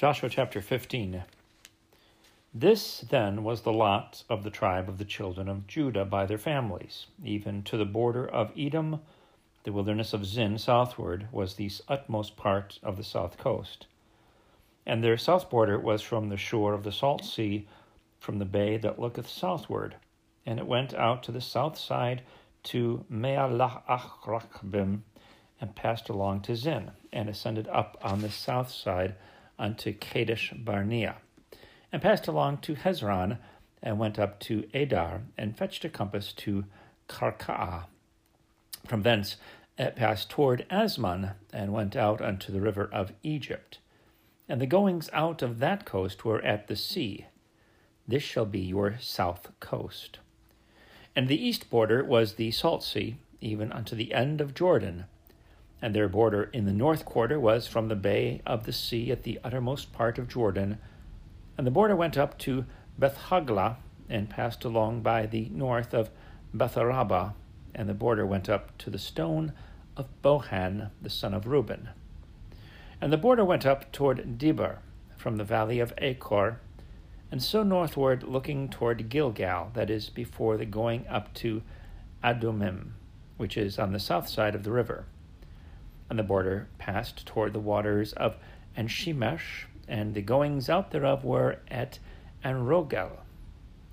Joshua chapter 15. This then was the lot of the tribe of the children of Judah by their families, even to the border of Edom, the wilderness of Zin southward was the utmost part of the south coast. And their south border was from the shore of the salt sea, from the bay that looketh southward, and it went out to the south side to Maalehacrabbim, and passed along to Zin, and ascended up on the south side unto Kadesh Barnea, and passed along to Hezron, and went up to Adar, and fetched a compass to Karkaa. From thence it passed toward Azmon, and went out unto the river of Egypt. And the goings out of that coast were at the sea. This shall be your south coast. And the east border was the salt sea, even unto the end of Jordan, and their border in the north quarter was from the bay of the sea at the uttermost part of Jordan. And the border went up to Bethhaglah, and passed along by the north of Betharaba, and the border went up to the stone of Bohan, the son of Reuben. And the border went up toward Debir, from the valley of Achor, and so northward looking toward Gilgal, that is before the going up to Adumim, which is on the south side of the river and the border passed toward the waters of Enshemesh, and the goings out thereof were at Enrogel.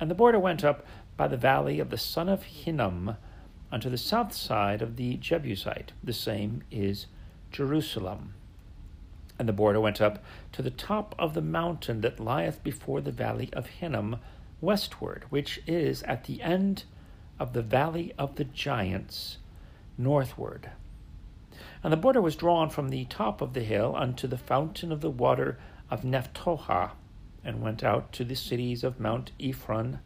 And the border went up by the valley of the son of Hinnom unto the south side of the Jebusite. The same is Jerusalem. And the border went up to the top of the mountain that lieth before the valley of Hinnom westward, which is at the end of the valley of the giants northward. And the border was drawn from the top of the hill unto the fountain of the water of Nephtoah, and went out to the cities of Mount Ephron.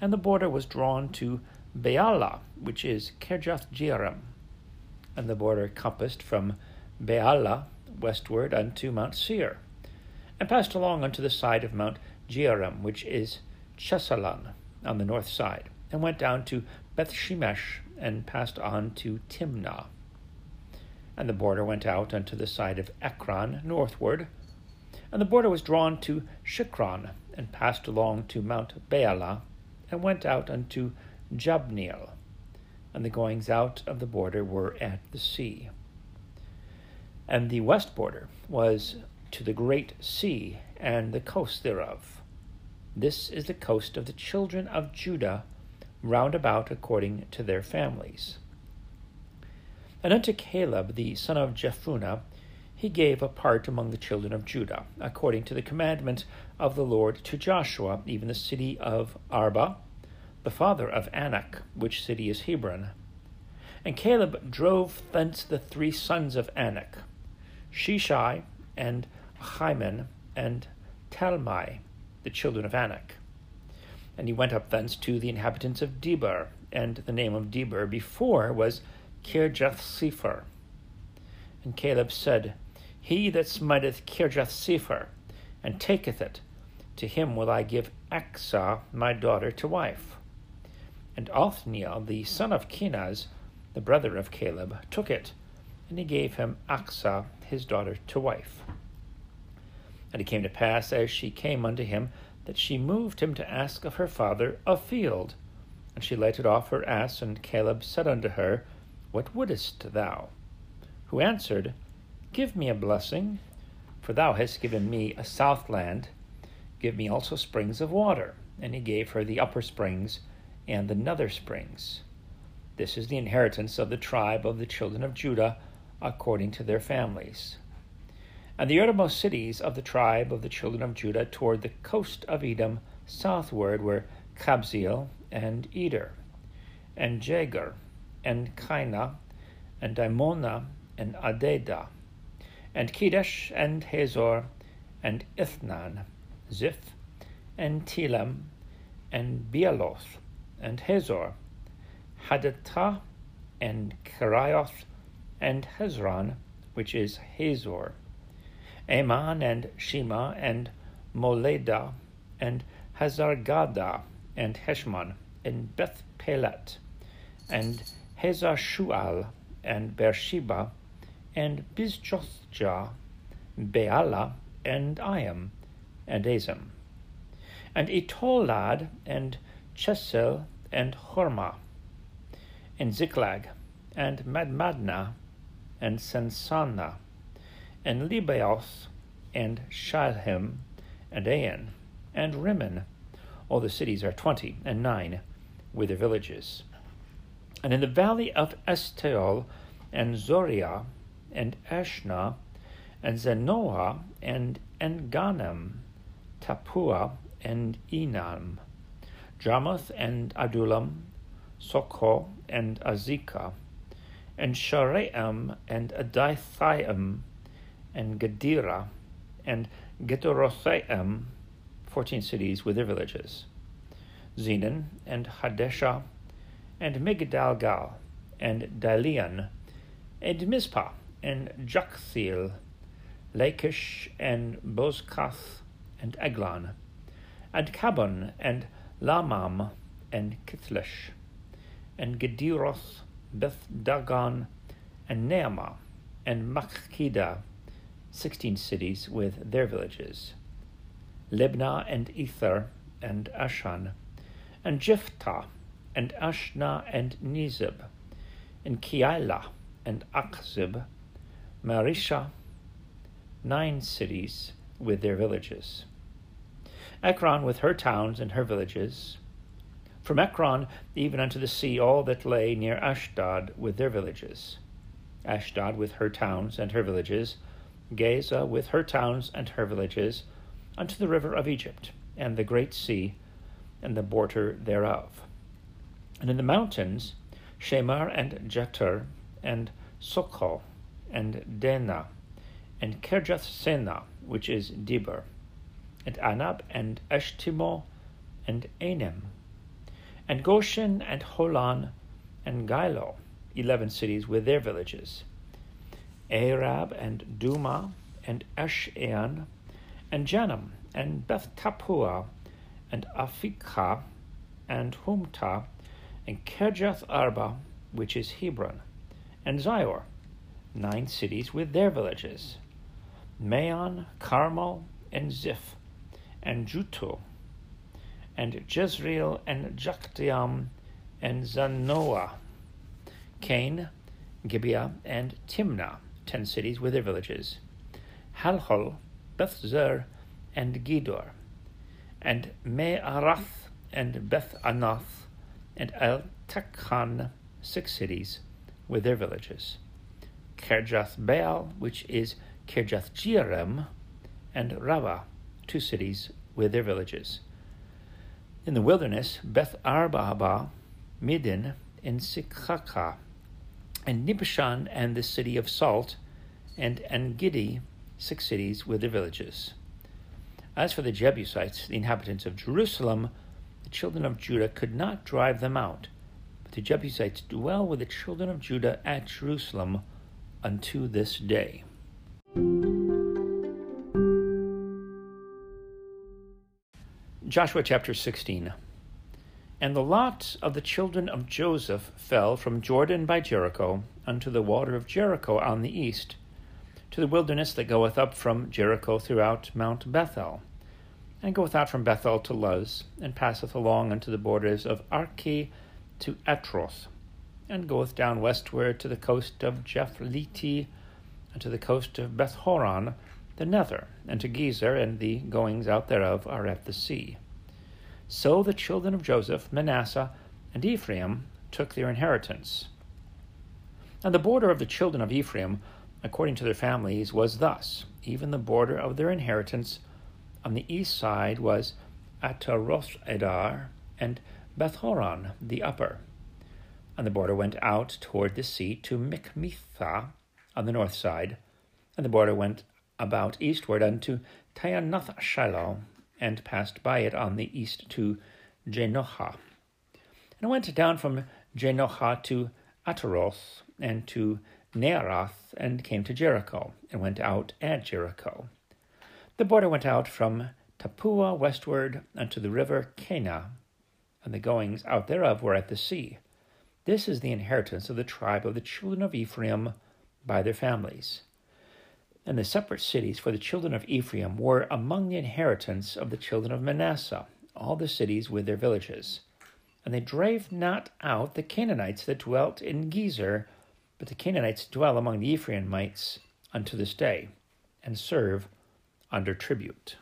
And the border was drawn to Baalah, which is Kirjath Jearim. And the border compassed from Baalah westward unto Mount Seir, and passed along unto the side of Mount Jearim, which is Chesalon, on the north side, and went down to Bethshemesh, and passed on to Timnah and the border went out unto the side of Ekron northward. And the border was drawn to Shicron, and passed along to Mount Baalah, and went out unto Jabneel. And the goings out of the border were at the sea. And the west border was to the great sea, and the coast thereof. This is the coast of the children of Judah, round about according to their families. And unto Caleb the son of Jephunneh he gave a part among the children of Judah, according to the commandment of the Lord to Joshua, even the city of Arba, the father of Anak, which city is Hebron. And Caleb drove thence the three sons of Anak, Sheshai, and Ahiman, and Talmai, the children of Anak. And he went up thence to the inhabitants of Debir, and the name of Debir before was Kirjath Sepher. And Caleb said, He that smiteth Kirjath Sepher, and taketh it, to him will I give Achsah my daughter to wife. And Othniel, the son of Kenaz, the brother of Caleb, took it, and he gave him Achsah his daughter to wife. And it came to pass, as she came unto him, that she moved him to ask of her father a field. And she lighted off her ass, and Caleb said unto her, what wouldest thou? Who answered, Give me a blessing, for thou hast given me a south land. Give me also springs of water. And he gave her the upper springs and the nether springs. This is the inheritance of the tribe of the children of Judah according to their families. And the uttermost cities of the tribe of the children of Judah toward the coast of Edom southward were Kabzeel and Eder, and Jagur, and Kaina, and Dimonah, and Adadah, and Kedesh, and Hazor, and Ithnan, Ziph, and Telem, and Bealoth, and Hazor, Hadattah, and Kerioth, and Hezron, which is Hazor, Ammon, and Shema, and Moladah and Hazargaddah, and Heshmon, and Beth Pelet, and Hazar Shual, and Beersheba, and Bizjothjah, Beala, and Iam, and Azim, and Eltolad, and Chesil, and Hormah, and Ziklag, and Madmadna, and Sansannah, and Lebaoth, and Shilhim, and Aen, and Rimmon. All the cities are twenty and nine, with their villages. And in the valley of Eshtaol, and Zoreah, and Ashnah, and Zanoah, and Engannim, Tappuah, and Enam, Jarmuth, and Adullam, Socoh, and Azekah, and Shaaraim, and Adithaim, and Gederah, and Gedorothaim, fourteen cities with their villages, Zenon, and Hadeshah, and Migdalgal, and Dalian, and Mizpah, and Joktheel, Lachish, and Bozkath, and Eglon, and Cabbon, and Lahmam, and Kithlish, and Gederoth, Beth Dagon, and Naamah, and Makkedah, sixteen cities with their villages, Libnah, and Ether, and Ashan, and Jiphtah, and Ashnah, and Nezib, and Keilah, and Achzib, Mareshah, nine cities with their villages. Ekron with her towns and her villages. From Ekron even unto the sea, all that lay near Ashdod with their villages. Ashdod with her towns and her villages. Gaza with her towns and her villages, unto the river of Egypt, and the great sea, and the border thereof. And in the mountains, Shemar and Jetur, and Socoh, and Dena, and Kirjath Sena, which is Debir, and Anab, and Eshtemoh, and Anem, and Goshen, and Holon, and Giloh, eleven cities with their villages, Arab, and Dumah, and Eshan, and Janam, and Beth Tappuah and Aphekah, and Humtah, and Kirjath Arba, which is Hebron, and Zior, nine cities with their villages, Maon, Carmel, and Ziph, and Juttah, and Jezreel, and Jokdeam, and Zanoah, Cain, Gibeah, and Timnah, ten cities with their villages, Halhul, Bethzur, and Gedor, and Me'arath, and Beth Anath, and El Takhan, six cities with their villages. Kirjath Baal, which is Kirjath Jearim, and Rabbah, two cities with their villages. In the wilderness, Beth Arbaba, Middin, and Secacah, and Nibshan, and the city of Salt, and Engedi, six cities with their villages. As for the Jebusites, the inhabitants of Jerusalem, the children of Judah could not drive them out, but the Jebusites dwell with the children of Judah at Jerusalem unto this day. Joshua chapter 16. And the lot of the children of Joseph fell from Jordan by Jericho unto the water of Jericho on the east, to the wilderness that goeth up from Jericho throughout Mount Bethel, and goeth out from Bethel to Luz, and passeth along unto the borders of Archi to Ataroth, and goeth down westward to the coast of Japhleti, and to the coast of Bethhoron, the nether, and to Gezer, and the goings out thereof are at the sea. So the children of Joseph, Manasseh, and Ephraim took their inheritance. And the border of the children of Ephraim according to their families, was thus. Even the border of their inheritance on the east side was Ataroth Edar and Bethhoron the upper. And the border went out toward the sea to Michmethah on the north side, and the border went about eastward unto Taanath Shiloh, and passed by it on the east to Janohah. And went down from Janohah to Ataroth, and to Naarath and came to Jericho, and went out at Jericho. The border went out from Tappuah westward unto the river Kanah, and the goings out thereof were at the sea. This is the inheritance of the tribe of the children of Ephraim by their families. And the separate cities for the children of Ephraim were among the inheritance of the children of Manasseh, all the cities with their villages. And they drave not out the Canaanites that dwelt in Gezer, but the Canaanites dwell among the Ephraimites unto this day, and serve under tribute.